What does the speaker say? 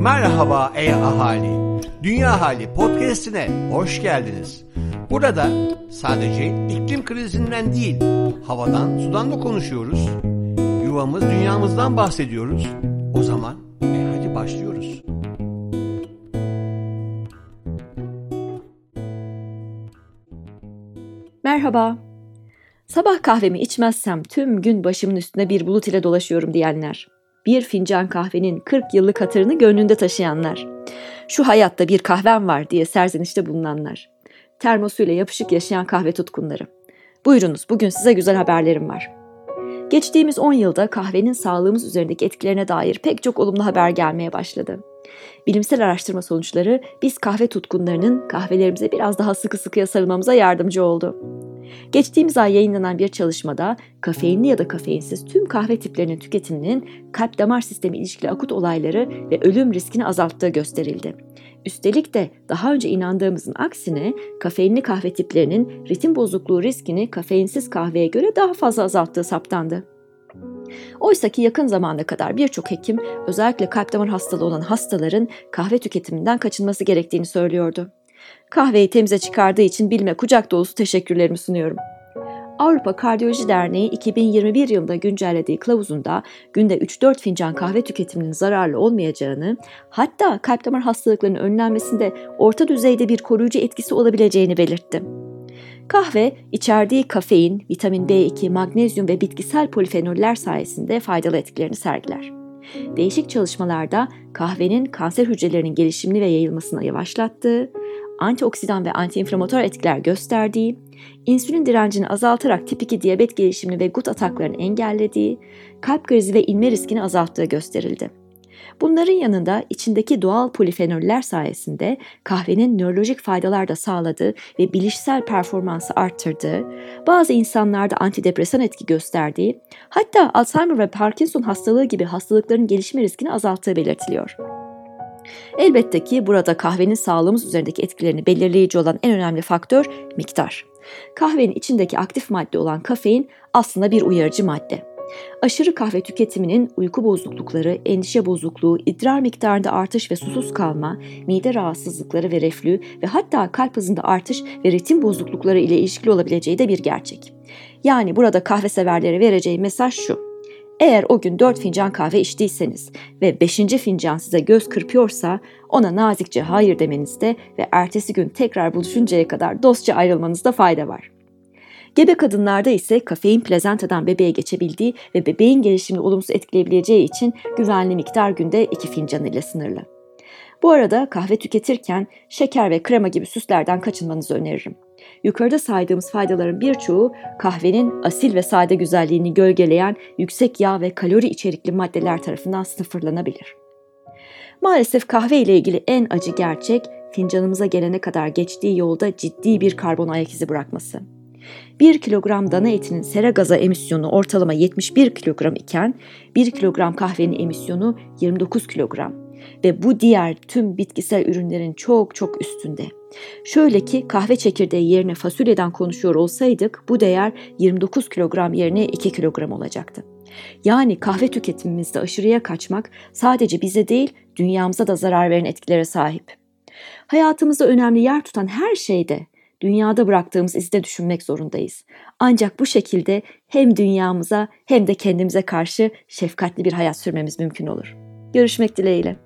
Merhaba ey ahali. Dünya Hali podcast'ine hoş geldiniz. Burada sadece iklim krizinden değil, havadan, sudan da konuşuyoruz. Yuvamız, dünyamızdan bahsediyoruz. O zaman e hadi başlıyoruz. Merhaba. Sabah kahvemi içmezsem tüm gün başımın üstünde bir bulut ile dolaşıyorum diyenler. Bir fincan kahvenin 40 yıllık hatırını gönlünde taşıyanlar. Şu hayatta bir kahvem var diye serzenişte bulunanlar. Termosuyla yapışık yaşayan kahve tutkunları. Buyurunuz bugün size güzel haberlerim var. Geçtiğimiz 10 yılda kahvenin sağlığımız üzerindeki etkilerine dair pek çok olumlu haber gelmeye başladı. Bilimsel araştırma sonuçları biz kahve tutkunlarının kahvelerimize biraz daha sıkı sıkıya sarılmamıza yardımcı oldu. Geçtiğimiz ay yayınlanan bir çalışmada kafeinli ya da kafeinsiz tüm kahve tiplerinin tüketiminin kalp damar sistemi ilişkili akut olayları ve ölüm riskini azalttığı gösterildi. Üstelik de daha önce inandığımızın aksine kafeinli kahve tiplerinin ritim bozukluğu riskini kafeinsiz kahveye göre daha fazla azalttığı saptandı. Oysa ki yakın zamana kadar birçok hekim özellikle kalp damar hastalığı olan hastaların kahve tüketiminden kaçınması gerektiğini söylüyordu. Kahveyi temize çıkardığı için bilme kucak dolusu teşekkürlerimi sunuyorum. Avrupa Kardiyoloji Derneği 2021 yılında güncellediği kılavuzunda günde 3-4 fincan kahve tüketiminin zararlı olmayacağını, hatta kalp damar hastalıklarının önlenmesinde orta düzeyde bir koruyucu etkisi olabileceğini belirtti. Kahve, içerdiği kafein, vitamin B2, magnezyum ve bitkisel polifenoller sayesinde faydalı etkilerini sergiler. Değişik çalışmalarda kahvenin kanser hücrelerinin gelişimini ve yayılmasını yavaşlattığı, antioksidan ve antiinflamatuar etkiler gösterdiği, insülin direncini azaltarak tip 2 diyabet gelişimini ve gut ataklarını engellediği, kalp krizi ve inme riskini azalttığı gösterildi. Bunların yanında içindeki doğal polifenoller sayesinde kahvenin nörolojik faydalar da sağladığı ve bilişsel performansı arttırdığı, bazı insanlarda antidepresan etki gösterdiği, hatta Alzheimer ve Parkinson hastalığı gibi hastalıkların gelişme riskini azalttığı belirtiliyor. Elbette ki burada kahvenin sağlığımız üzerindeki etkilerini belirleyici olan en önemli faktör miktar. Kahvenin içindeki aktif madde olan kafein aslında bir uyarıcı madde. Aşırı kahve tüketiminin uyku bozuklukları, endişe bozukluğu, idrar miktarında artış ve susuz kalma, mide rahatsızlıkları ve reflü ve hatta kalp hızında artış ve ritim bozuklukları ile ilişkili olabileceği de bir gerçek. Yani burada kahve severlere vereceği mesaj şu. Eğer o gün 4 fincan kahve içtiyseniz ve 5. fincan size göz kırpıyorsa ona nazikçe hayır demenizde ve ertesi gün tekrar buluşuncaya kadar dostça ayrılmanızda fayda var. Gebe kadınlarda ise kafein plazentadan bebeğe geçebildiği ve bebeğin gelişimini olumsuz etkileyebileceği için güvenli miktar günde 2 fincan ile sınırlı. Bu arada kahve tüketirken şeker ve krema gibi süslerden kaçınmanızı öneririm. Yukarıda saydığımız faydaların birçoğu kahvenin asil ve sade güzelliğini gölgeleyen yüksek yağ ve kalori içerikli maddeler tarafından sıfırlanabilir. Maalesef kahve ile ilgili en acı gerçek fincanımıza gelene kadar geçtiği yolda ciddi bir karbon ayak izi bırakması. 1 kilogram dana etinin sera gazı emisyonu ortalama 71 kilogram iken 1 kilogram kahvenin emisyonu 29 kilogram ve bu diğer tüm bitkisel ürünlerin çok çok üstünde. Şöyle ki kahve çekirdeği yerine fasulyeden konuşuyor olsaydık bu değer 29 kilogram yerine 2 kilogram olacaktı. Yani kahve tüketimimizde aşırıya kaçmak sadece bize değil dünyamıza da zarar veren etkilere sahip. Hayatımızda önemli yer tutan her şeyde dünyada bıraktığımız izde düşünmek zorundayız. Ancak bu şekilde hem dünyamıza hem de kendimize karşı şefkatli bir hayat sürmemiz mümkün olur. Görüşmek dileğiyle.